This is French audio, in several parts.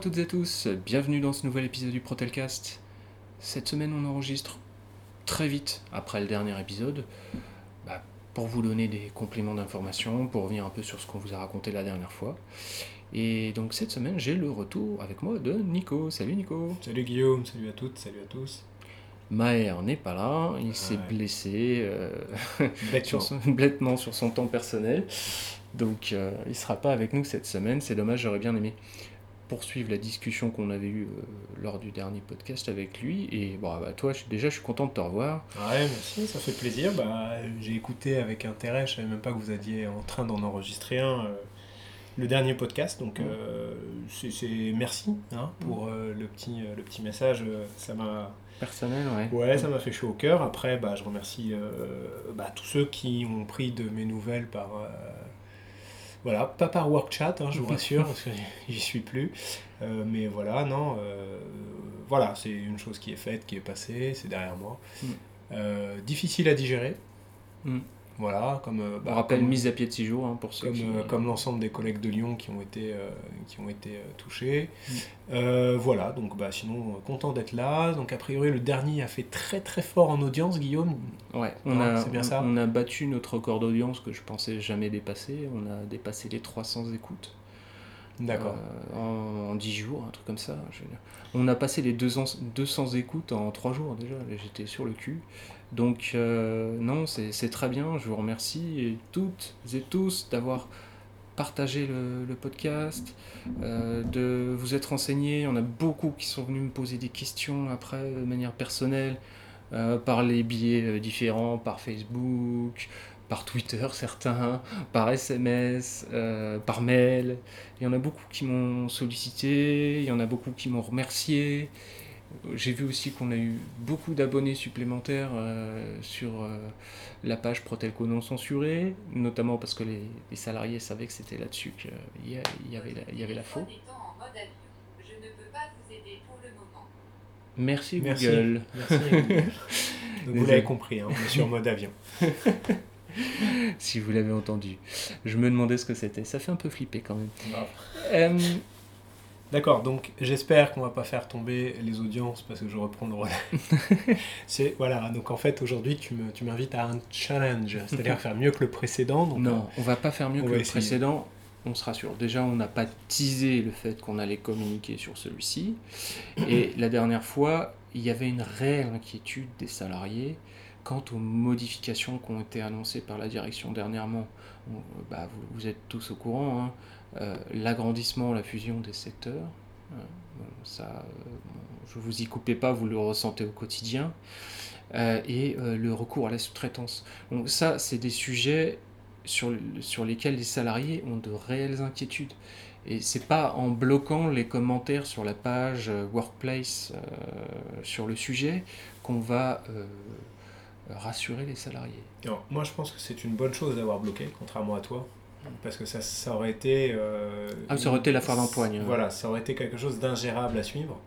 Bonjour à toutes et à tous, bienvenue dans ce nouvel épisode du Protelcast. Cette semaine, on enregistre très vite après le dernier épisode bah, pour vous donner des compléments d'information, pour revenir un peu sur ce qu'on vous a raconté la dernière fois. Et donc cette semaine, j'ai le retour avec moi de Nico. Salut Nico. Salut Guillaume, salut à toutes, salut à tous. Maher n'est pas là, il s'est Ouais. blessé euh, Bêtement. sur son, bêtement sur son temps personnel. Donc euh, il sera pas avec nous cette semaine, c'est dommage, j'aurais bien aimé poursuivre la discussion qu'on avait eue euh, lors du dernier podcast avec lui. Et bon, bah, toi, je- déjà, je suis content de te revoir. Ouais, merci, ça fait plaisir. Bah, j'ai écouté avec intérêt, je savais même pas que vous alliez en train d'en enregistrer un, euh, le dernier podcast. Donc, Mm. euh, c'est merci hein, pour euh, le, petit, le petit message. ça m'a Personnel, ouais. ouais, ça m'a fait chaud au cœur. Après, bah, je remercie euh, bah, tous ceux qui ont pris de mes nouvelles par. euh, voilà, pas par WorkChat, hein, je vous rassure, parce que j'y suis plus. Euh, mais voilà, non, euh, voilà, c'est une chose qui est faite, qui est passée, c'est derrière moi. Mm. Euh, difficile à digérer. Mm. Voilà, comme, euh, On bah, rappelle comme, mise à pied de six jours hein, pour ceux comme, qui. euh, comme l'ensemble des collègues de Lyon qui ont été, euh, qui ont été euh, touchés. Mm. Euh, voilà, donc bah, sinon, euh, content d'être là. Donc a priori, le dernier a fait très très fort en audience, Guillaume. Ouais, on, Non, a, c'est bien on- ça. on a battu notre record d'audience que je pensais jamais dépasser. On a dépassé les 300 écoutes. D'accord. Euh, en, en 10 jours, un truc comme ça. je. On a passé les 200, 200 écoutes en 3 jours déjà, j'étais sur le cul. Donc euh, non, c'est très bien, je vous remercie toutes et tous d'avoir partagé le, podcast, euh, de vous être renseignés. En a beaucoup qui sont venus me poser des questions après de manière personnelle, euh, par les biais euh, différents, par Facebook, par Twitter certains, par SMS, par mail. Il y en a beaucoup qui m'ont sollicité, il y en a beaucoup qui m'ont remercié. J'ai vu aussi qu'on a eu beaucoup d'abonnés supplémentaires euh, sur euh, la page Protelco non censurée, notamment parce que les, les salariés savaient que c'était là-dessus qu'il y, a- il y avait la, il y avait la faute. Étant en mode avion, je ne peux pas vous aider pour le moment. Merci, Merci. Google. Merci. Donc, vous l'avez compris, hein, on est sur mode avion. si vous l'avez entendu. Je me demandais ce que c'était. Ça fait un peu flipper quand même. Euh, D'accord, donc j'espère qu'on va pas faire tomber les audiences parce que je reprends le relais. c'est voilà, donc en fait aujourd'hui tu me tu m'invites à un challenge, c'est-à-dire faire mieux que le précédent. Donc, non, on va pas faire mieux on que le essayer. précédent. On se rassure. Déjà, on n'a pas teasé le fait qu'on allait communiquer sur celui-ci. Et la dernière fois, il y avait une réelle inquiétude des salariés quant aux modifications qui ont été annoncées par la direction dernièrement. On- bah, vous, êtes tous au courant. hein. Euh, L'agrandissement, la fusion des secteurs. euh, bon, ça, euh, je vous y coupez pas, vous le ressentez au quotidien. Euh, et euh, le recours à la sous-traitance. Donc ça, c'est des sujets sur, lesquels les salariés ont de réelles inquiétudes. Et c'est pas en bloquant les commentaires sur la page euh, Workplace euh, sur le sujet qu'on va euh, rassurer les salariés. Moi je pense que c'est une bonne chose d'avoir bloqué, contrairement à toi, parce que ça, ça aurait été. euh, Ah, ça aurait été la foire d'empoigne, hein. Voilà, ça aurait été quelque chose d'ingérable à suivre.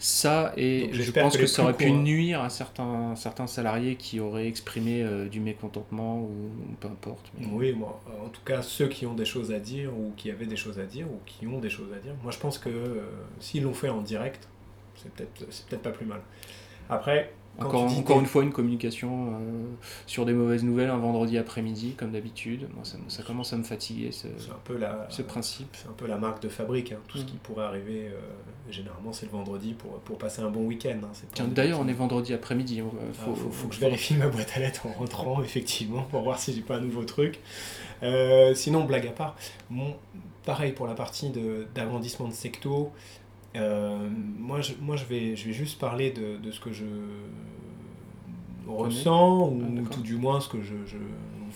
Ça, et Donc, je pense que ça aurait pu hein. nuire à certains, certains salariés qui auraient exprimé euh, du mécontentement ou, ou peu importe. Mais- Oui, moi, euh, en tout cas, ceux qui ont des choses à dire ou qui avaient des choses à dire ou qui ont des choses à dire, moi je pense que euh, s'ils l'ont fait en direct, c'est peut-être peut-être pas plus mal. Après, Encore, une fois, une communication euh, sur des mauvaises nouvelles un vendredi après-midi, comme d'habitude. Moi, ça, me- ça commence à me fatiguer, ce, c'est un peu la, ce principe. c'est un peu la marque de fabrique. hein. Tout ce Mm. qui pourrait arriver, euh, généralement, c'est le vendredi pour, pour passer un bon week-end. hein. D'ailleurs, on est vendredi après-midi. on va- Ah, faut, faut, faut que je vérifie ma boîte à lettres en rentrant, effectivement, pour voir si j'ai pas un nouveau truc. Euh, sinon, blague à part, mon, pareil pour la partie de- d'agrandissement de, secto, euh, moi, je, moi je, vais, je vais juste parler de, de ce que je ressens, ou Ah, tout du moins ce que je, je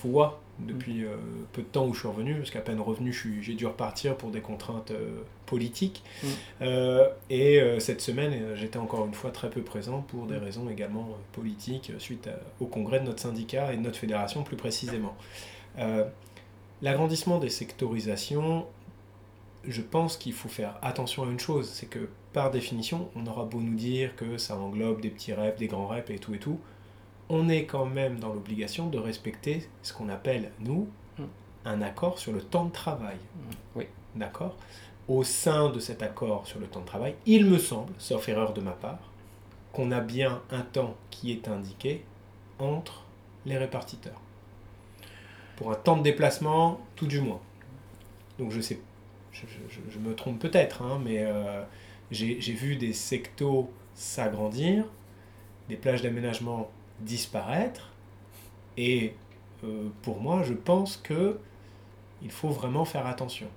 vois depuis euh, peu de temps où je suis revenu, parce qu'à peine revenu, j'ai dû repartir pour des contraintes euh, politiques. Mm. Euh, et cette semaine, j'étais encore une fois très peu présent pour des Mm. raisons également politiques, suite à- au congrès de notre syndicat et de notre fédération plus précisément. L'agrandissement des sectorisations, je pense qu'il faut faire attention à une chose, c'est que par définition, on aura beau nous dire que ça englobe des petits reps, des grands reps et tout et tout, on est quand même dans l'obligation de respecter ce qu'on appelle, nous, Mm. un accord sur le temps de travail. Oui. D'accord? Au sein de cet accord sur le temps de travail, il me semble, sauf erreur de ma part, qu'on a bien un temps qui est indiqué entre les répartiteurs. Pour un temps de déplacement, tout du moins. Donc je sais, je, me trompe peut-être, hein, mais euh, j'ai vu des sectos s'agrandir, des plages d'aménagement disparaître, et euh, pour moi, je pense que il faut vraiment faire attention.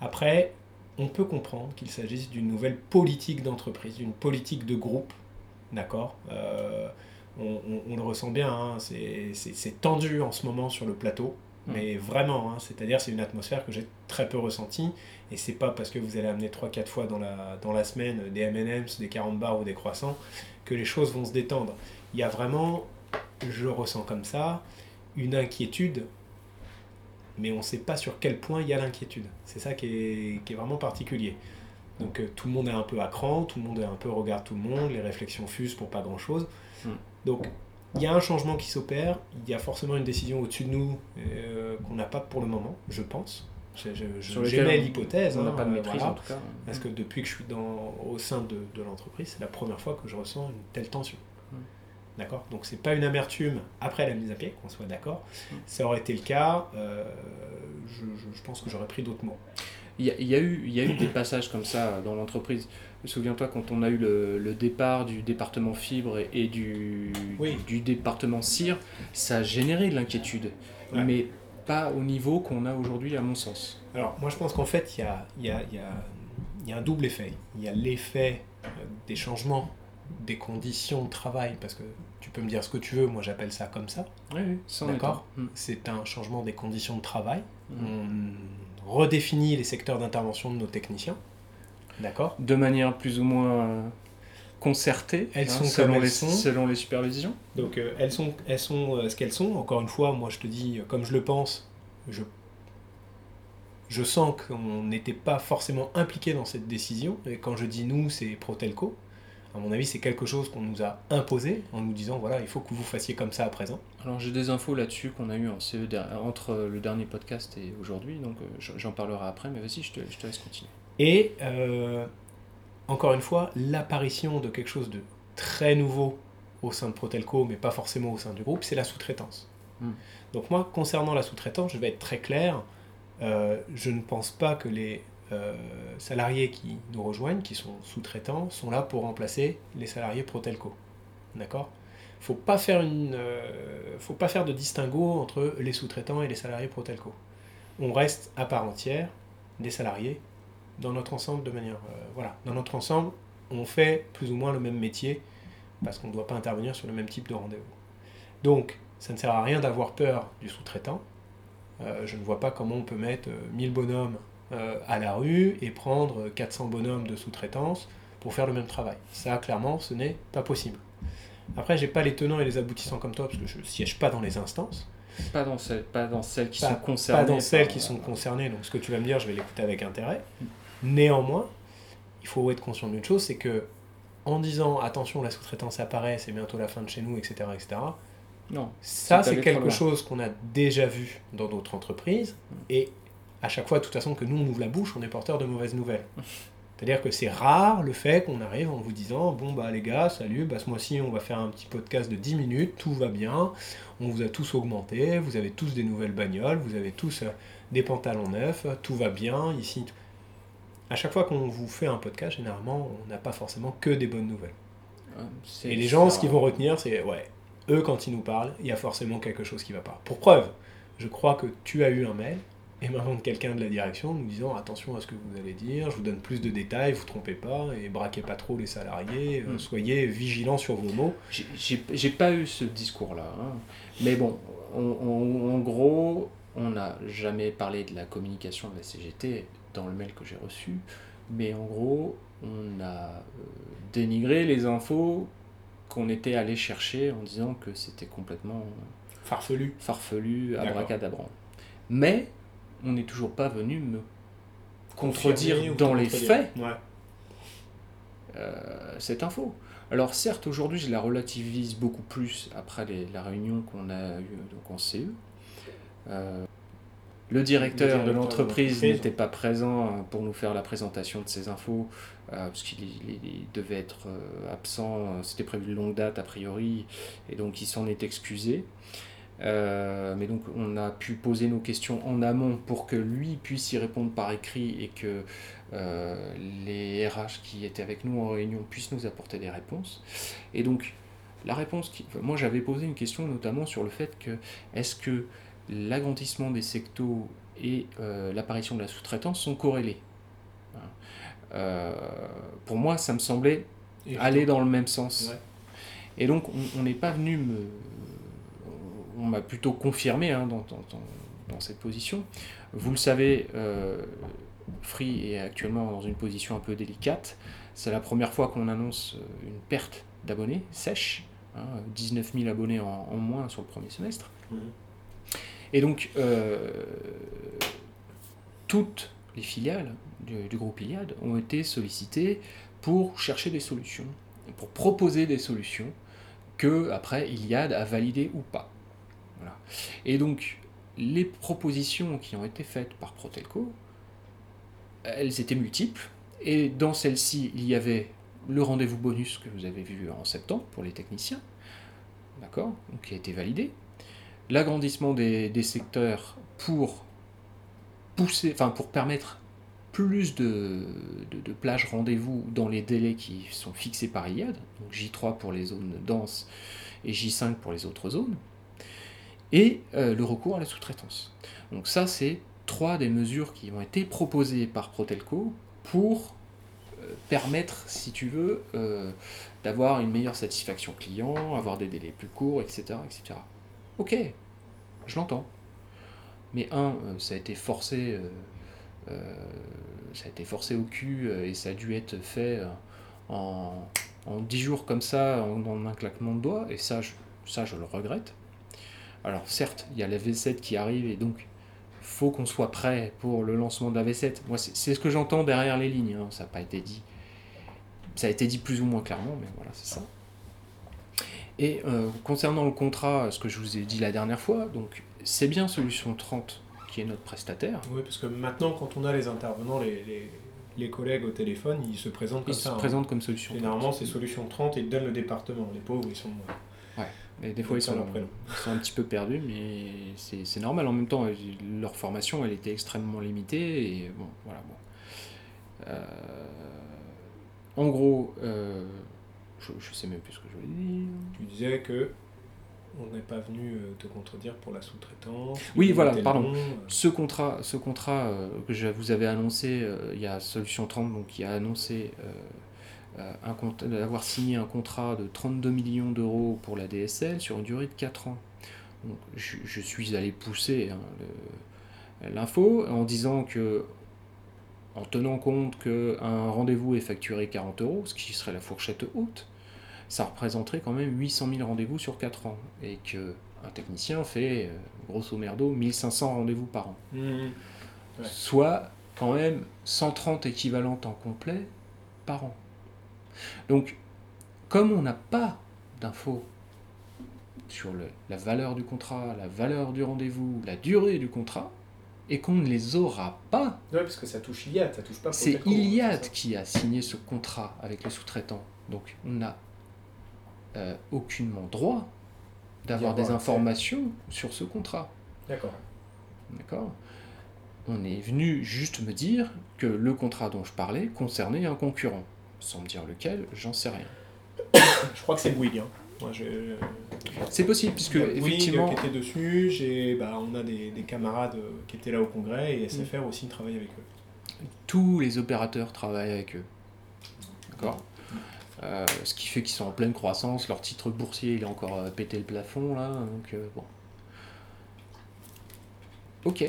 Après, on peut comprendre qu'il s'agisse d'une nouvelle politique d'entreprise, d'une politique de groupe, d'accord Euh, on, le ressent bien, hein, c'est- tendu en ce moment sur le plateau. Mais vraiment, hein, c'est-à-dire c'est une atmosphère que j'ai très peu ressentie, et c'est pas parce que vous allez amener 3-4 fois dans la, dans la semaine des M&M's, des 40 bars ou des croissants, que les choses vont se détendre. Il y a vraiment, je ressens comme ça, une inquiétude, mais on ne sait pas sur quel point il y a l'inquiétude. C'est ça qui est, qui est vraiment particulier. Donc euh, tout le monde est un peu à cran, tout le monde est un peu regarde tout le monde, les réflexions fusent pour pas grand-chose. Mm. Donc il y a un changement qui s'opère, il y a forcément une décision au-dessus de nous euh, qu'on n'a pas pour le moment, je pense. Je- J'émets l'hypothèse. On n'a hein, pas de euh, maîtrise voilà. en tout cas. Parce que depuis que je suis dans, au sein de, de l'entreprise, c'est la première fois que je ressens une telle tension. Mm. D'accord? Donc c'est pas une amertume après la mise à pied, qu'on soit d'accord. Mm. Ça aurait été le cas, euh, je, je- je pense que j'aurais pris d'autres mots. Il y, a, il y a eu, il y a eu des passages comme ça dans l'entreprise. Souviens-toi quand on a eu le, le départ du département fibre et, et du, Oui. du département cire, ça a généré de l'inquiétude. Ouais. Mais pas au niveau qu'on a aujourd'hui à mon sens. Alors moi je pense qu'en fait il y a, y, a, y, a, il y a un double effet. Il y a l'effet euh, des changements des conditions de travail, parce que tu peux me dire ce que tu veux, moi j'appelle ça comme ça. Oui, oui, D'accord. Mm. C'est un changement des conditions de travail. Mm. On redéfinit les secteurs d'intervention de nos techniciens. D'accord De manière plus ou moins euh, concertée, Elles sont selon, comme elles les, sont. selon les supervisions. Donc euh, elles sont, elles sont euh, ce qu'elles sont. Encore une fois, moi je te dis, comme je le pense, je, je sens qu'on n'était pas forcément impliqué dans cette décision. Et quand je dis nous, c'est Protelco. À mon avis, c'est quelque chose qu'on nous a imposé en nous disant voilà, il faut que vous fassiez comme ça à présent. Alors j'ai des infos là-dessus qu'on a eu en CE der- entre le dernier podcast et aujourd'hui, donc j'en parlerai après, mais vas-y, je te, je te laisse continuer. Et euh, encore une fois, l'apparition de quelque chose de très nouveau au sein de Protelco, mais pas forcément au sein du groupe, c'est la sous-traitance. Mm. Donc moi, concernant la sous-traitance, je vais être très clair. euh, je ne pense pas que les euh, salariés qui nous rejoignent, qui sont sous-traitants, sont là pour remplacer les salariés Protelco. D'accord? Faut pas faire une, euh, faut pas faire de distinguo entre les sous-traitants et les salariés Protelco. On reste à part entière des salariés dans notre ensemble de manière euh, voilà. Dans notre ensemble on fait plus ou moins le même métier parce qu'on ne doit pas intervenir sur le même type de rendez-vous. Donc ça ne sert à rien d'avoir peur du sous-traitant. Euh, je ne vois pas comment on peut mettre euh, 1000 bonhommes euh, à la rue et prendre 400 bonhommes de sous-traitance pour faire le même travail. Ça clairement ce n'est pas possible. Après j'ai pas les tenants et les aboutissants comme toi parce que je siège pas dans les instances. Pas dans, celles, pas dans celles qui pas, sont concernées. pas dans celles par- qui sont concernées, donc ce que tu vas me dire, je vais l'écouter avec intérêt. Néanmoins, il faut être conscient d'une chose, c'est que en disant attention, la sous-traitance apparaît, c'est bientôt la fin de chez nous, etc., etc., Non, ça C'est quelque chose qu'on a déjà vu dans d'autres entreprises, et à chaque fois, de toute façon, que nous on ouvre la bouche, on est porteur de mauvaises nouvelles. C'est-à-dire que c'est rare le fait qu'on arrive en vous disant Bon, bah les gars, salut, bah, ce mois-ci, on va faire un petit podcast de 10 minutes, tout va bien, on vous a tous augmenté, vous avez tous des nouvelles bagnoles, vous avez tous euh, des pantalons neufs, tout va bien, ici. À chaque fois qu'on vous fait un podcast, généralement, on n'a pas forcément que des bonnes nouvelles. Et les gens, ça- ce qu'ils vont retenir, c'est Ouais, eux, quand ils nous parlent, il y a forcément quelque chose qui va pas. Pour preuve, je crois que tu as eu un mail émanant de quelqu'un de la direction nous disant attention à ce que vous allez dire, je vous donne plus de détails, vous trompez pas et braquez pas trop les salariés, euh, Mm. soyez vigilants sur vos mots. J'ai- pas eu ce discours-là. hein. Mais bon, on- on- en gros, on n'a jamais parlé de la communication de la CGT dans le mail que j'ai reçu. Mais en gros, on a euh, dénigré les infos qu'on était allé chercher en disant que c'était complètement Farfelu. farfelu, D'accord. abracadabrant. Mais on n'est toujours pas venu me contredire dans les faits Ouais. euh, cette info. Alors certes, aujourd'hui, je la relativise beaucoup plus après les- la réunion qu'on a eue donc en CE. Euh, Le directeur, directeur de l'entreprise n'était pas présent euh, pour nous faire la présentation de ces infos, euh, parce qu'il il- il devait être euh, absent, euh, c'était prévu de longue date a priori, et donc il s'en est excusé. Euh, mais donc on a pu poser nos questions en amont pour que lui puisse y répondre par écrit et que les RH qui étaient avec nous en réunion puissent nous apporter des réponses. Et donc la réponse, qui, enfin, moi j'avais posé une question notamment sur le fait que est-ce que l'agrandissement des sectos et euh, l'apparition de la sous-traitance sont corrélés Hein. Euh, Pour moi ça me semblait Et- aller dans le même sens. Ouais. Et donc, on n'est pas venu me. On m'a plutôt confirmé hein, dans, dans- dans- dans cette position. Vous le savez, euh, Free est actuellement dans une position un peu délicate. C'est la première fois qu'on annonce une perte d'abonnés sèche. hein, 19 000 abonnés en, en moins sur le premier semestre. Mhm. Et donc, euh, toutes les filiales du, groupe Iliad ont été sollicitées pour chercher des solutions, pour proposer des solutions que après Iliad a validées ou pas. Voilà. Et donc, les propositions qui ont été faites par Protelco, elles étaient multiples, et dans celles-ci, il y avait le rendez-vous bonus que vous avez vu en septembre pour les techniciens, d'accord, qui a été validé, l'agrandissement des, secteurs pour pousser, enfin pour permettre plus de, de, de plages rendez-vous dans les délais qui sont fixés par IAD, donc J3 pour les zones denses et J5 pour les autres zones, et euh, le recours à la sous-traitance. Donc ça, c'est trois des mesures qui ont été proposées par Protelco pour euh, permettre, si tu veux, euh, d'avoir une meilleure satisfaction client, avoir des délais plus courts, etc. etc. Ok, je l'entends. Mais un, euh, ça a été forcé, euh, euh, ça a été forcé au cul et ça a dû être fait en, en 10 jours comme ça, en, un claquement de doigts, et ça, je, le regrette. Alors certes, il y a la V7 qui arrive et donc faut qu'on soit prêt pour le lancement de la V7. Moi, c'est c'est ce que j'entends derrière les lignes. hein. Ça n'a pas été dit. Ça a été dit plus ou moins clairement, mais voilà, c'est ça. Et euh, concernant le contrat, ce que je vous ai dit la dernière fois, donc c'est bien Solution 30 qui est notre prestataire. Oui, parce que maintenant, quand on a les intervenants, les, les, les collègues au téléphone, ils se présentent comme Ils ça. se hein. présentent comme Solution 30. Généralement, c'est solution 30 et ils donnent le département. Les pauvres, ils sont. Et des fois, ils sont, ils sont un petit peu perdus, mais c'est c'est normal. En même temps, leur formation, elle était extrêmement limitée. Et bon, voilà. Bon. Euh, en gros, euh, je, je sais même plus ce que je voulais dire. Tu disais que on n'est pas venu euh, te contredire pour la sous-traitance. Oui, il voilà, pardon. euh, Ce contrat, ce contrat euh, que je vous avais annoncé, euh, il y a Solution 30 donc, qui a annoncé euh, un d'avoir signé un contrat de 32 millions d'euros pour la DSL sur une durée de 4 ans. Donc, je, je suis allé pousser hein, l'info en disant que, en tenant compte qu'un rendez-vous est facturé 40 euros, ce qui serait la fourchette haute, ça représenterait quand même 800 000 rendez-vous sur 4 ans. Et que un technicien fait, euh, grosso merdo, 1500 rendez-vous par an. mhm. Ouais. Soit quand même 130 équivalents temps complet par an. Donc, comme on n'a pas d'infos sur le- la valeur du contrat, la valeur du rendez-vous, la durée du contrat, et qu'on ne les aura pas, Ouais, parce que ça touche Iliad, ça touche pas c'est Iliad qui a signé ce contrat avec le sous-traitant. Donc, on n'a euh, aucunement droit d'avoir avoir des informations sur ce contrat. D'accord. D'accord? On est venu juste me dire que le contrat dont je parlais concernait un concurrent. Sans me dire lequel, j'en sais rien. Je crois que c'est Bouygues. Hein. Moi, je... C'est possible, puisque effectivement, qui était dessus, j'ai, bah, on a des, des camarades euh, qui étaient là au congrès et SFR aussi travaille avec eux. tous les opérateurs travaillent avec eux. D'accord Euh, Ce qui fait qu'ils sont en pleine croissance, leur titre boursier il a encore euh, pété le plafond là, donc euh, bon. Ok.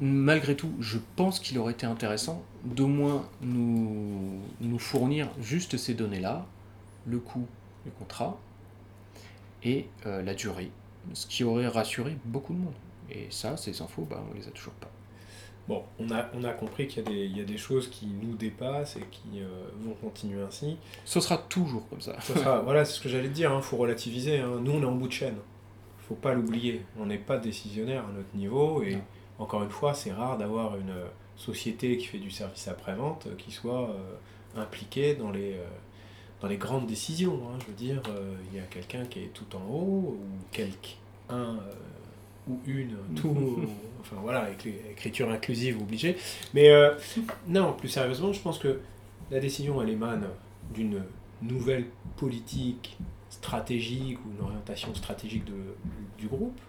Malgré tout, je pense qu'il aurait été intéressant d'au moins nous, nous fournir juste ces données-là, le coût du contrat et euh, la durée, ce qui aurait rassuré beaucoup de monde. Et ça, ces infos, bah, on les a toujours pas. Bon, on a, on a compris qu'il y a, des, il y a des choses qui nous dépassent et qui euh, vont continuer ainsi. Ce sera toujours comme ça. Ça sera- voilà, c'est ce que j'allais te dire, il faut relativiser. hein. Nous, on est en bout de chaîne. faut pas l'oublier. On n'est pas décisionnaire à notre niveau et Non. encore une fois, c'est rare d'avoir une société qui fait du service après-vente qui soit euh, impliquée dans les, euh, dans les grandes décisions. hein. Je veux dire, euh, il y a quelqu'un qui est tout en haut, ou quelqu'un euh, ou une, tout, enfin voilà, écri- écriture inclusive obligée. Mais euh, non, plus sérieusement, je pense que la décision, elle émane d'une nouvelle politique stratégique ou une orientation stratégique de, du groupe,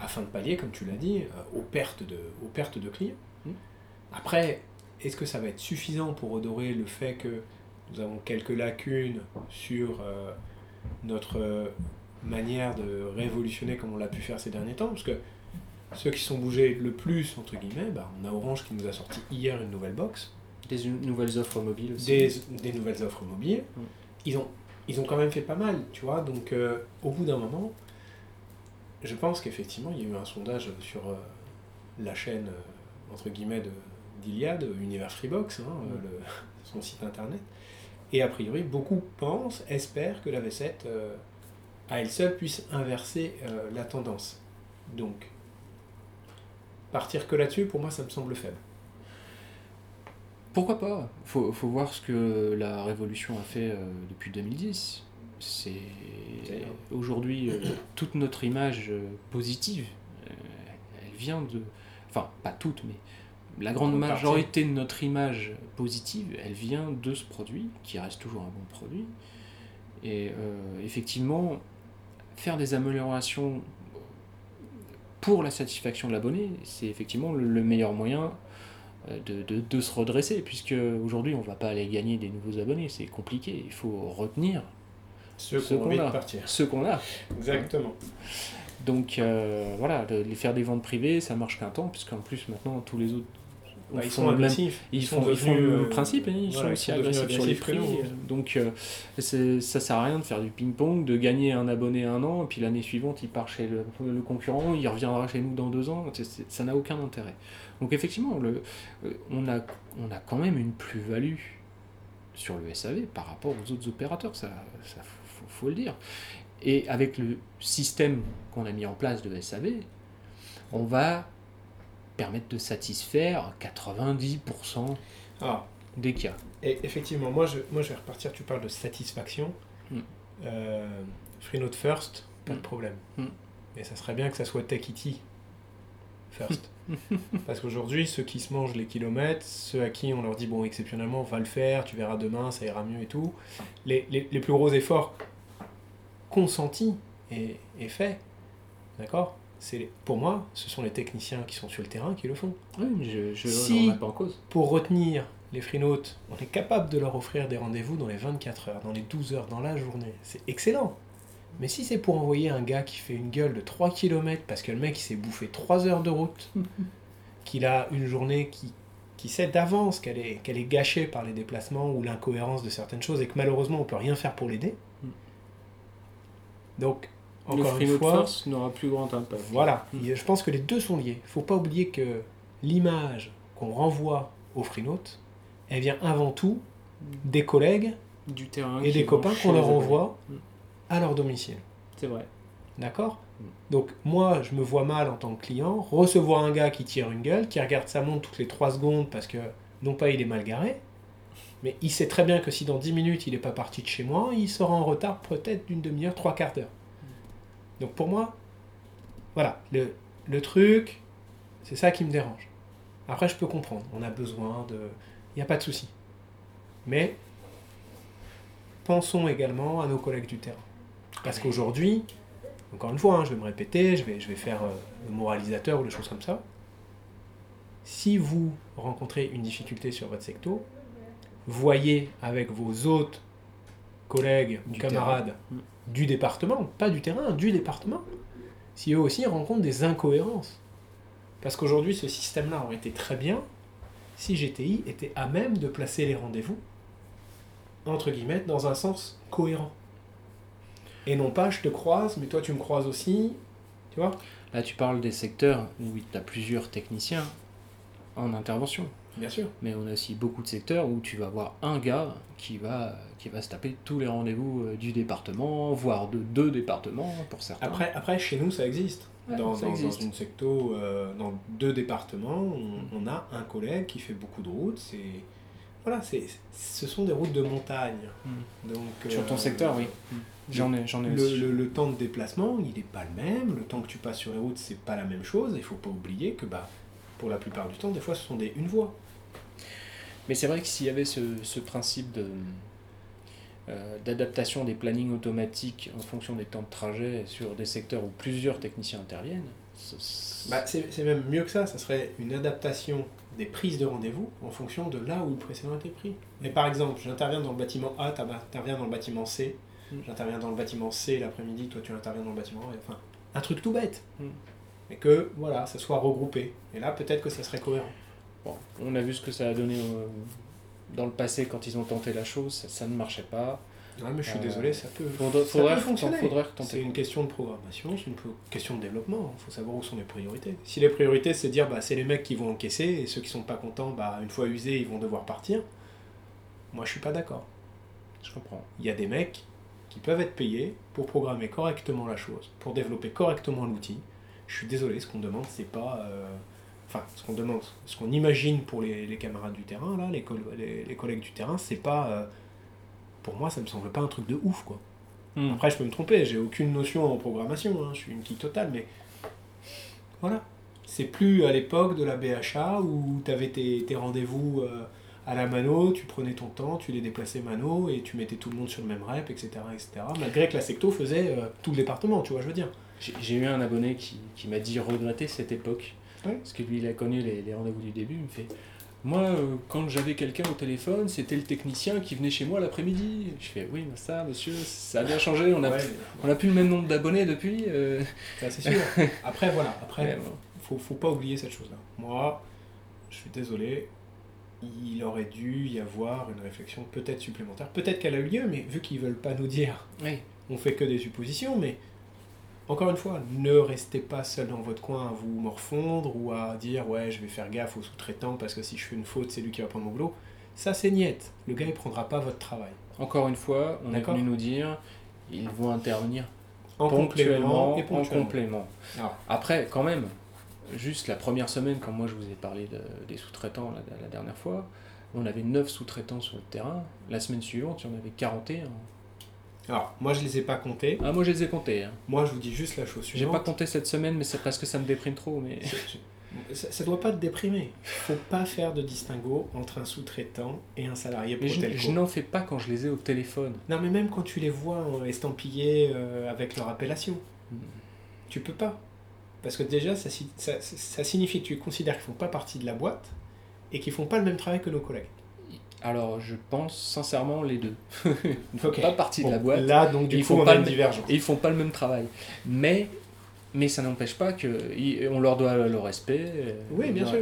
afin de pallier, comme tu l'as dit, aux pertes de, aux pertes de clients. Mm. Après, est-ce que ça va être suffisant pour redorer le fait que nous avons quelques lacunes sur euh, notre euh, manière de révolutionner comme on l'a pu faire ces derniers temps Parce que ceux qui sont bougés le plus, entre guillemets, bah, on a Orange qui nous a sorti hier une nouvelle box Des nouvelles offres mobiles aussi. des, des nouvelles offres mobiles. Mm. Ils, ont, ils ont quand même fait pas mal, tu vois. Donc, euh, au bout d'un moment, je pense qu'effectivement, il y a eu un sondage sur euh, la chaîne, euh, entre guillemets, de- d'Iliade, Univers Freebox, hein, le- son site internet. Et a priori, beaucoup pensent, espèrent que la V7, euh, à elle seule, puisse inverser euh, la tendance. Donc, partir que là-dessus, pour moi, ça me semble faible. Pourquoi pas? Faut, faut voir ce que la révolution a fait euh, depuis 2010. C'est aujourd'hui euh, toute notre image positive, elle vient de, enfin pas toute, mais la grande majorité de notre image positive, elle vient de ce produit qui reste toujours un bon produit. Et euh, effectivement, faire des améliorations pour la satisfaction de l'abonné, c'est effectivement le, le meilleur moyen euh, de, de- de se redresser, puisque aujourd'hui on va pas aller gagner des nouveaux abonnés, c'est compliqué, il faut retenir Ceux qu'on a. partir. ceux qu'on a. Exactement. Donc euh, voilà, de- les faire des ventes privées, ça marche qu'un temps, puisqu'en plus maintenant tous les autres Bah, ils sont agressifs. ils, font, ils font le euh, principe, hein, ils voilà, sont ils aussi sont agressifs sur les prix. nous. Donc euh, ça sert à rien de faire du ping-pong, de gagner un abonné un an, et puis l'année suivante il part chez le, le concurrent, il reviendra chez nous dans deux ans, ça n'a aucun intérêt. Donc effectivement, le, euh, on, a, on a quand même une plus-value sur le SAV par rapport aux autres opérateurs, ça, ça faut, faut le dire. Et avec le système qu'on a mis en place de SAV, on va permettre de satisfaire 90% Ah, des cas. et effectivement, moi je, moi je vais repartir, tu parles de satisfaction. Mm. Euh, Freenode first, pas de Mm. problème. Mm. Mais ça serait bien que ça soit Takiti first. Parce qu'aujourd'hui, ceux qui se mangent les kilomètres, ceux à qui on leur dit, bon, exceptionnellement, va le faire, tu verras demain, ça ira mieux et tout, les, les, les plus gros efforts consentis et, et faits, d'accord? C'est Pour moi, ce sont les techniciens qui sont sur le terrain qui le font. Oui, mais je, je Si- remets pas en cause. pour retenir les freenotes, on est capable de leur offrir des rendez-vous dans les 24 heures, dans les 12 heures, dans la journée. C'est excellent. Mais si c'est pour envoyer un gars qui fait une gueule de 3 km parce que le mec il s'est bouffé 3 heures de route, qu'il a une journée qui, qui sait d'avance qu'elle est, qu'elle est gâchée par les déplacements ou l'incohérence de certaines choses et que malheureusement on peut rien faire pour l'aider. Mm. Donc, encore une fois, Force n'aura plus grand impact. voilà, Mm. Et je pense que les deux sont liés. faut pas oublier que l'image qu'on renvoie aux freenotes, elle vient avant tout des collègues Du terrain. et des copains qu'on leur abonnés. envoie Mm. à leur domicile. C'est vrai. D'accord. Donc moi, je me vois mal en tant que client recevoir un gars qui tire une gueule, qui regarde sa montre toutes les 3 secondes parce que non pas il est mal garé, mais il sait très bien que si dans 10 minutes il n'est pas parti de chez moi, il sera en retard peut-être d'une demi-heure, trois quarts d'heure. Donc pour moi, voilà, le, le truc, c'est ça qui me dérange. Après, je peux comprendre, on a besoin de... Il n'y a pas de souci. Mais pensons également à nos collègues du terrain. Parce qu'aujourd'hui, encore une fois, hein, je vais me répéter, je vais, je vais faire euh, le moralisateur ou des choses comme ça. Si vous rencontrez une difficulté sur votre secto, voyez avec vos autres collègues ou camarades terrain. Du département, pas du terrain, du département, si eux aussi rencontrent des incohérences. Parce qu'aujourd'hui, ce système-là aurait été très bien si GTI était à même de placer les rendez-vous, entre guillemets, dans un sens cohérent. Et non pas, je te croise, mais toi tu me croises aussi, tu vois? Là, tu parles des secteurs où tu as plusieurs techniciens en intervention. Bien sûr. Mais on a aussi beaucoup de secteurs où tu vas avoir un gars qui va, qui va se taper tous les rendez-vous euh, du département, voire de deux départements pour certains. Après, après, chez nous, ça existe. Ouais, dans, ça dans- dans existe. une secto, euh, dans deux départements, on, on a un collègue qui fait beaucoup de routes. C'est voilà, c'est ce sont des routes de montagne. Donc Sur ton euh, secteur, oui. J'en ai, j'en ai Le, aussi. le- le temps de déplacement, il n'est pas le même. Le temps que tu passes sur les routes, c'est pas la même chose. Il faut pas oublier que bah, pour la plupart du temps, des fois, ce sont des une voie. Mais c'est vrai que s'il y avait ce, ce principe de, euh, d'adaptation des plannings automatiques en fonction des temps de trajet sur des secteurs où plusieurs techniciens interviennent, Bah, c'est c'est même mieux que ça. Ça serait une adaptation des prises de rendez-vous en fonction de là où le précédent a été pris. Mais par exemple, j'interviens dans le bâtiment A, tu interviens dans le bâtiment C. Mm. J'interviens dans le bâtiment C l'après-midi, toi tu interviens dans le bâtiment A. Enfin, un truc tout bête. Mm. Mais que, voilà, ça soit regroupé. Et là, peut-être que ça serait cohérent. bon, on a vu ce que ça a donné euh, dans le passé quand ils ont tenté la chose, ça, ça ne marchait pas. Ouais, mais je suis Euh, désolé, ça peut, Faudrait, ça peut fonctionner. C'est une question de programmation, c'est une question de développement. Il faut savoir où sont les priorités. Si les priorités, c'est dire bah, c'est les mecs qui vont encaisser et ceux qui sont pas contents, bah, une fois usés, ils vont devoir partir. Moi, je suis pas d'accord. Je comprends. Il y a des mecs qui peuvent être payés pour programmer correctement la chose, pour développer correctement l'outil. Je suis désolé, ce qu'on demande, c'est pas. euh, Enfin, ce qu'on demande, ce qu'on imagine pour les, les camarades du terrain, là, les, les, les collègues du terrain, c'est pas. euh, pour moi, ça me semble pas un truc de ouf, quoi. Hmm. Après, je peux me tromper, j'ai aucune notion en programmation, hein, je suis une geek totale, mais voilà. C'est plus à l'époque de la BHA où tu avais tes, tes rendez-vous euh, à la mano, tu prenais ton temps, tu les déplaçais mano et tu mettais tout le monde sur le même rep, etc. etc. malgré que la secto faisait euh, tout le département, tu vois, je veux dire. J'ai eu un abonné qui, qui m'a dit regretter cette époque. Ouais. Parce que lui, il a connu les, les rendez-vous du début. Il me fait Moi, euh, quand j'avais quelqu'un au téléphone, c'était le technicien qui venait chez moi l'après-midi. Je fais Oui, mais ça, monsieur, ça a bien changé. On a, Ouais, a plus le même nombre d'abonnés depuis. euh. c'est sûr. Après, voilà, après, bon. faut, faut pas oublier cette chose-là. Moi, je suis désolé, il aurait dû y avoir une réflexion peut-être supplémentaire. Peut-être qu'elle a eu lieu, mais vu qu'ils veulent pas nous dire Ouais. on fait que des suppositions, mais encore une fois, ne restez pas seul dans votre coin à vous morfondre ou à dire ouais, je vais faire gaffe aux sous-traitants parce que si je fais une faute, c'est lui qui va prendre mon boulot. Ça, c'est niette. Le gars, il prendra pas votre travail. Encore une fois, on est venu nous dire ils vont intervenir En ponctuellement complément et en ponctuellement. complément. Alors, Après, quand même, juste la première semaine, quand moi je vous ai parlé de- des sous-traitants la, la dernière fois, on avait 9 sous-traitants sur le terrain. La semaine suivante, il y en avait 41. Alors, moi, je les ai pas comptés. Ah, moi je les ai comptés. hein. Moi, je vous dis juste la chose J'ai suivante. pas compté cette semaine, mais c'est parce que ça me déprime trop. Mais... Ça, ça doit pas te déprimer. Faut pas faire de distinguo entre un sous-traitant et un salarié Mais je, n'en fais pas quand je les ai au téléphone. Non, mais même quand tu les vois euh, estampillés euh, avec leur appellation, Hmm. tu peux pas. Parce que déjà, ça, ça signifie que tu considères qu'ils font pas partie de la boîte et qu'ils font pas le même travail que nos collègues. Alors, je pense sincèrement les deux. Ils ne font pas partie Bon, de la boîte. Là, donc, du Ils coup, font on pas a une divergence. Et ils font pas le même travail. Mais, mais ça n'empêche pas qu'on leur doit le respect. euh, Oui, bien sûr.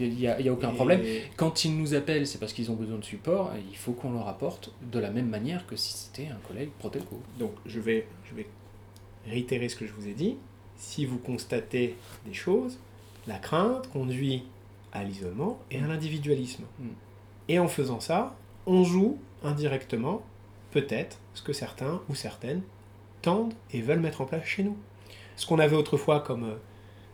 Il n'y a, il y a aucun Et- problème. Quand ils nous appellent, c'est parce qu'ils ont besoin de support. et il faut qu'on leur apporte de la même manière que si c'était un collègue Protelco. Donc, je vais, je vais réitérer ce que je vous ai dit. Si vous constatez des choses, la crainte conduit à l'isolement et à l'individualisme. Mm. Et en faisant ça, on joue indirectement, peut-être, ce que certains ou certaines tendent et veulent mettre en place chez nous. Ce qu'on avait autrefois comme, euh,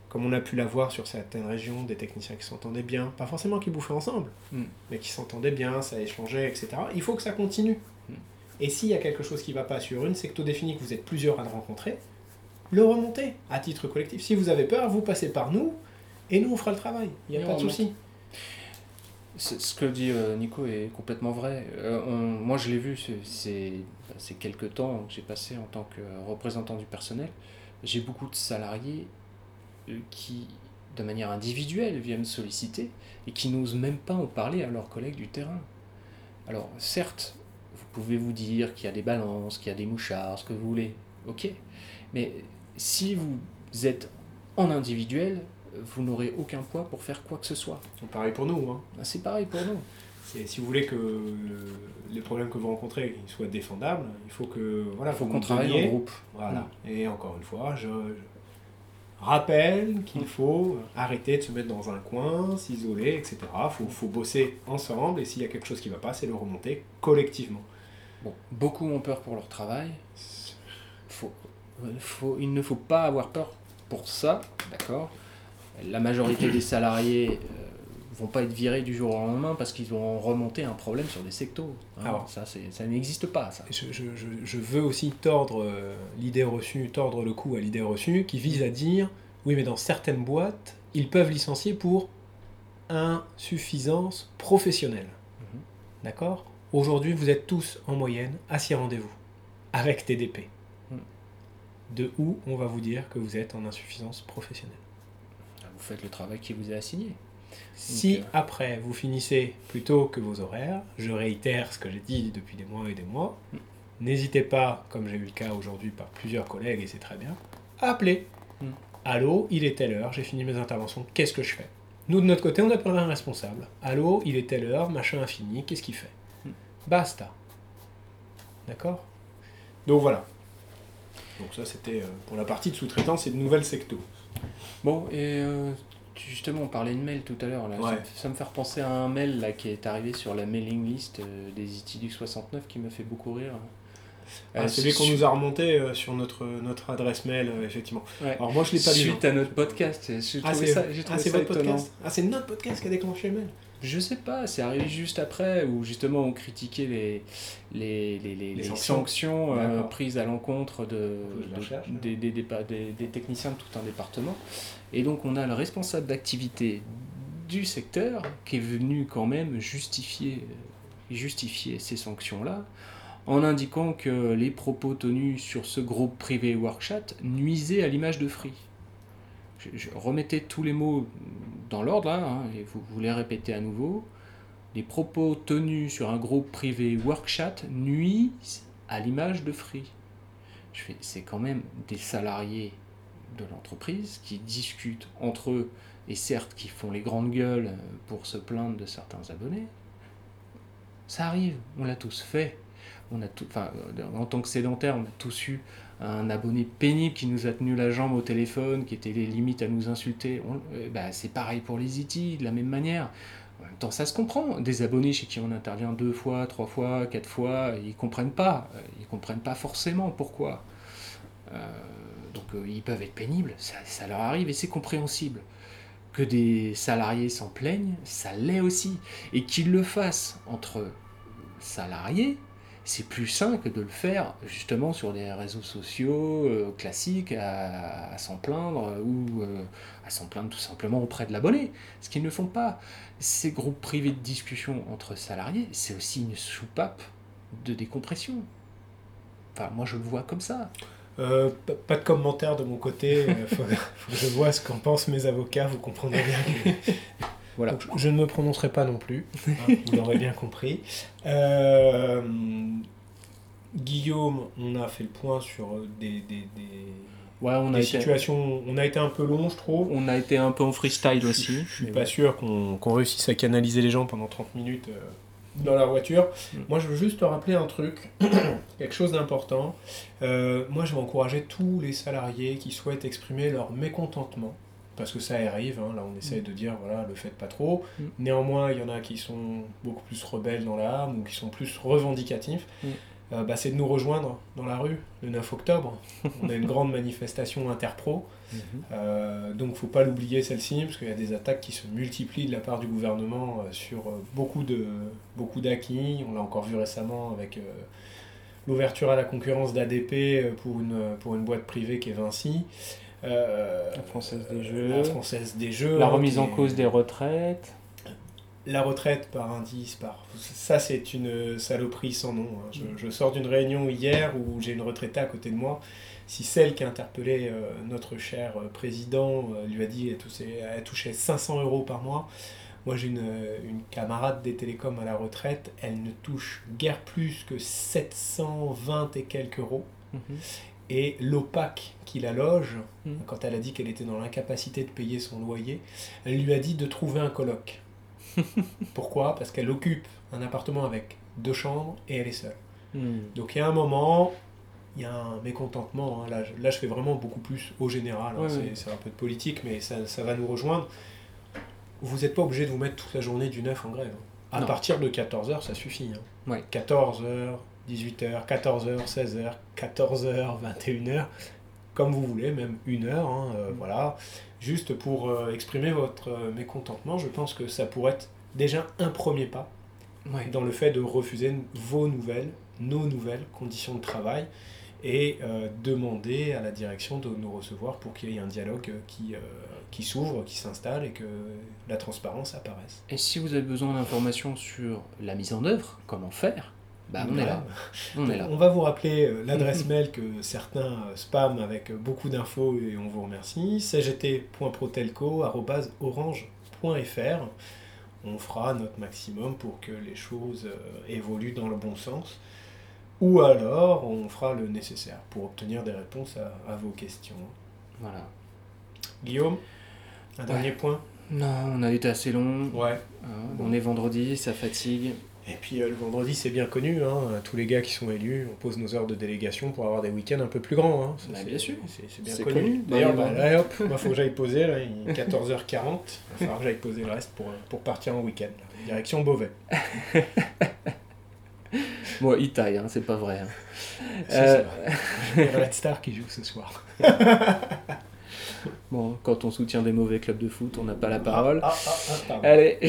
comme on a pu l'avoir sur certaines régions, des techniciens qui s'entendaient bien, pas forcément qui bouffaient ensemble, Mm. mais qui s'entendaient bien, ça échangeait, etc. Il faut que ça continue. Mm. Et s'il y a quelque chose qui ne va pas sur une secto définie que vous êtes plusieurs à le rencontrer, le remonter à titre collectif. Si vous avez peur, vous passez par nous et nous on fera le travail. Il n'y a Et pas de souci. Ce que dit euh, Nico est complètement vrai. Euh, moi, je l'ai vu ce- ces, ces quelques temps que j'ai passé en tant que représentant du personnel. J'ai beaucoup de salariés euh, qui, de manière individuelle, viennent solliciter et qui n'osent même pas en parler à leurs collègues du terrain. Alors, certes, vous pouvez vous dire qu'il y a des balances, qu'il y a des mouchards, ce que vous voulez. Ok. Mais si vous êtes en individuel, vous n'aurez aucun poids pour faire quoi que ce soit. C'est pareil pour nous. hein. Ben, C'est pareil pour nous. Si vous voulez que le- les problèmes que vous rencontrez soient défendables, il faut que voilà, Il faut qu'on travaille en groupe. Voilà. Et encore une fois, je, je rappelle qu'il faut arrêter de se mettre dans un coin, s'isoler, etc. Il faut, faut bosser ensemble et s'il y a quelque chose qui ne va pas, c'est le remonter collectivement. Bon, beaucoup ont peur pour leur travail. Faut, euh, faut, il ne faut pas avoir peur pour ça, d'accord? La majorité des salariés euh, vont pas être virés du jour au lendemain parce qu'ils vont remonter un problème sur des sectos. hein. Alors. ça, c'est, ça n'existe pas, ça. Je, je- je- je veux aussi tordre euh, l'idée reçue, tordre le coup à l'idée reçue, qui vise à dire oui, mais dans certaines boîtes, ils peuvent licencier pour insuffisance professionnelle. Mhm. D'accord? Aujourd'hui, vous êtes tous en moyenne à six rendez-vous avec TDP. Mhm. De où on va vous dire que vous êtes en insuffisance professionnelle. Vous faites le travail qui vous est assigné. Si euh, après vous finissez plus tôt que vos horaires, je réitère ce que j'ai dit depuis des mois et des mois, Mm. n'hésitez pas, comme j'ai eu le cas aujourd'hui par plusieurs collègues et c'est très bien, à appeler. Mm. Allô, il est telle heure, j'ai fini mes interventions, qu'est-ce que je fais? Nous de notre côté, on appellera un responsable. Allô, il est telle heure, machin infini, qu'est-ce qu'il fait? Mm. Basta. D'accord? Donc voilà. Donc ça c'était euh, pour la partie de sous-traitance et de nouvelles sectos. Bon, et euh, justement, on parlait de mail tout à l'heure. là. Ouais. Ça, me- ça me fait repenser à un mail là, qui est arrivé sur la mailing list euh, des Itilux 69 qui me fait beaucoup rire. Ah, Euh, c'est lui qu'on su- nous a remonté euh, sur notre, notre adresse mail, euh, effectivement. Ouais. Alors moi je l'ai pas lu. Suite à notre podcast. J'ai Ah, trouvé c'est ça, j'ai ah, trouvé c'est ça votre étonnant. podcast? Ah, c'est notre podcast qui a déclenché le mail Je sais pas, c'est arrivé juste après où justement on critiquait les, les, les, les- sanctions. sanctions, euh, prises à l'encontre de, des, des, des, des- des techniciens de tout un département. Et donc on a le responsable d'activité du secteur qui est venu quand même justifier, justifier ces sanctions-là en indiquant que les propos tenus sur ce groupe privé Workchat nuisaient à l'image de Free. Je, tous les mots dans l'ordre hein, et vous, les répétez à nouveau. Les propos tenus sur un groupe privé Workchat nuisent à l'image de Free. Je c'est quand même des salariés de l'entreprise qui discutent entre eux et certes qui font les grandes gueules pour se plaindre de certains abonnés. Ça arrive, on l'a tous fait. On a tout, enfin, en tant que sédentaire, on a tous eu un abonné pénible qui nous a tenu la jambe au téléphone, qui était les limites à nous insulter. Euh, bah, c'est pareil pour les IT, de la même manière. En même temps, ça se comprend. Des abonnés chez qui on intervient deux fois, trois fois, quatre fois, ils comprennent pas. Euh, Ils comprennent pas forcément pourquoi. Euh, donc ils peuvent être pénibles, ça leur arrive et c'est compréhensible. Que des salariés s'en plaignent, ça l'est aussi. Et qu'ils le fassent entre salariés, c'est plus sain que de le faire justement sur des réseaux sociaux euh, classiques à, s'en plaindre ou euh, à s'en plaindre tout simplement auprès de l'abonné. Ce qu'ils ne font pas. Ces groupes privés de discussion entre salariés, c'est aussi une soupape de décompression. Enfin, moi je le vois comme ça. Euh, pas de commentaire de mon côté, faut que je vois ce qu'en pensent mes avocats, vous comprendrez bien que Voilà. Donc, je- ne me prononcerai pas non plus, hein, vous l'aurez bien compris. Euh, Guillaume, on a fait le point sur des, des- des- Ouais, on a, des été, situations. On a été un peu long, je trouve. on a été un peu en freestyle aussi. Je suis mais pas sûr qu'on qu'on réussisse à canaliser les gens pendant 30 minutes euh, dans la voiture. Mm. Moi, je veux juste te rappeler un truc, quelque chose d'important. Euh, moi, je vais encourager tous les salariés qui souhaitent exprimer leur mécontentement. Parce que ça arrive, hein, là on essaye de dire, voilà, le faites pas trop. Mm. Néanmoins, il y en a qui sont beaucoup plus rebelles dans l'âme ou qui sont plus revendicatifs. Mm. Euh, bah, c'est de nous rejoindre dans la rue le 9 octobre. On a une grande manifestation interpro. Mhm. Euh, donc faut pas l'oublier celle-ci, parce qu'il y a des attaques qui se multiplient de la part du gouvernement euh, sur euh, beaucoup de beaucoup d'acquis. On l'a encore vu récemment avec l'ouverture à la concurrence d'ADP pour une, pour une boîte privée qui est Vinci. Euh, La Française des Jeux. La Française des Jeux. La remise en cause des retraites. La retraite par indice, par... ça c'est une saloperie sans nom. hein. Je, je sors d'une réunion hier où j'ai une retraitée à côté de moi. Si celle qui a interpellé euh, notre cher euh, président euh, lui a dit qu'elle touchait, elle touchait 500 euros par mois, moi j'ai une, euh, une camarade des télécoms à la retraite, elle ne touche guère plus que 720 et quelques euros. Mhm. Et l'OPAC qui la loge, Mm. quand elle a dit qu'elle était dans l'incapacité de payer son loyer, elle lui a dit de trouver un coloc. Pourquoi? Parce qu'elle occupe un appartement avec deux chambres et elle est seule. Hmm. Donc il y a un moment, il y a un mécontentement. hein. Là, je, là, je fais vraiment beaucoup plus au général. hein. Ouais, c'est, ouais. c'est un peu de politique, mais ça, ça va nous rejoindre. Vous n'êtes pas obligé de vous mettre toute la journée du 9 en grève. hein. À Non. partir de 14h, ça suffit. hein. Ouais. 14h, 18h, 14h, 16h, 14h, 21h. comme vous voulez, même une heure, hein, euh, voilà, juste pour euh, exprimer votre euh, mécontentement. Je pense que ça pourrait être déjà un premier pas Ouais. dans le fait de refuser vos nouvelles, nos nouvelles conditions de travail et demander à la direction de nous recevoir pour qu'il y ait un dialogue qui, qui s'ouvre, qui s'installe et que la transparence apparaisse. Et si vous avez besoin d'informations sur la mise en œuvre, comment faire, bah on est là. On est là. On va vous rappeler euh, l'adresse mail que certains euh, spamment avec beaucoup d'infos et on vous remercie. cgt.protelco.orange.fr. On fera notre maximum pour que les choses euh, évoluent dans le bon sens. Ou alors, on fera le nécessaire pour obtenir des réponses à, à vos questions. Voilà. Guillaume, un dernier point? Non, on a été assez long. Ouais. Hein, On est vendredi, ça fatigue. Et puis euh, le vendredi, c'est bien connu, hein, tous les gars qui sont élus, on pose nos heures de délégation pour avoir des week-ends un peu plus grands. Hein. Ça, Bah, c'est- bien sûr. C'est bien connu. connu. D'ailleurs, Bah, là, hop, il faut que j'aille poser, là, il est 14h40. Il va falloir que j'aille poser le reste pour, euh, pour partir en week-end. Direction Beauvais. Bon, il taille, hein, c'est pas vrai. hein. C'est Euh, y a Red Star qui joue ce soir. Bon, quand on soutient des mauvais clubs de foot, on n'a pas la parole. Ah, ah, ah. Allez,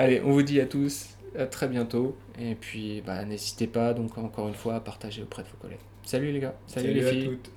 Allez, on vous dit à tous à très bientôt. Et puis, bah, n'hésitez pas, donc encore une fois, à partager auprès de vos collègues. Salut les gars, salut, les à filles. toutes.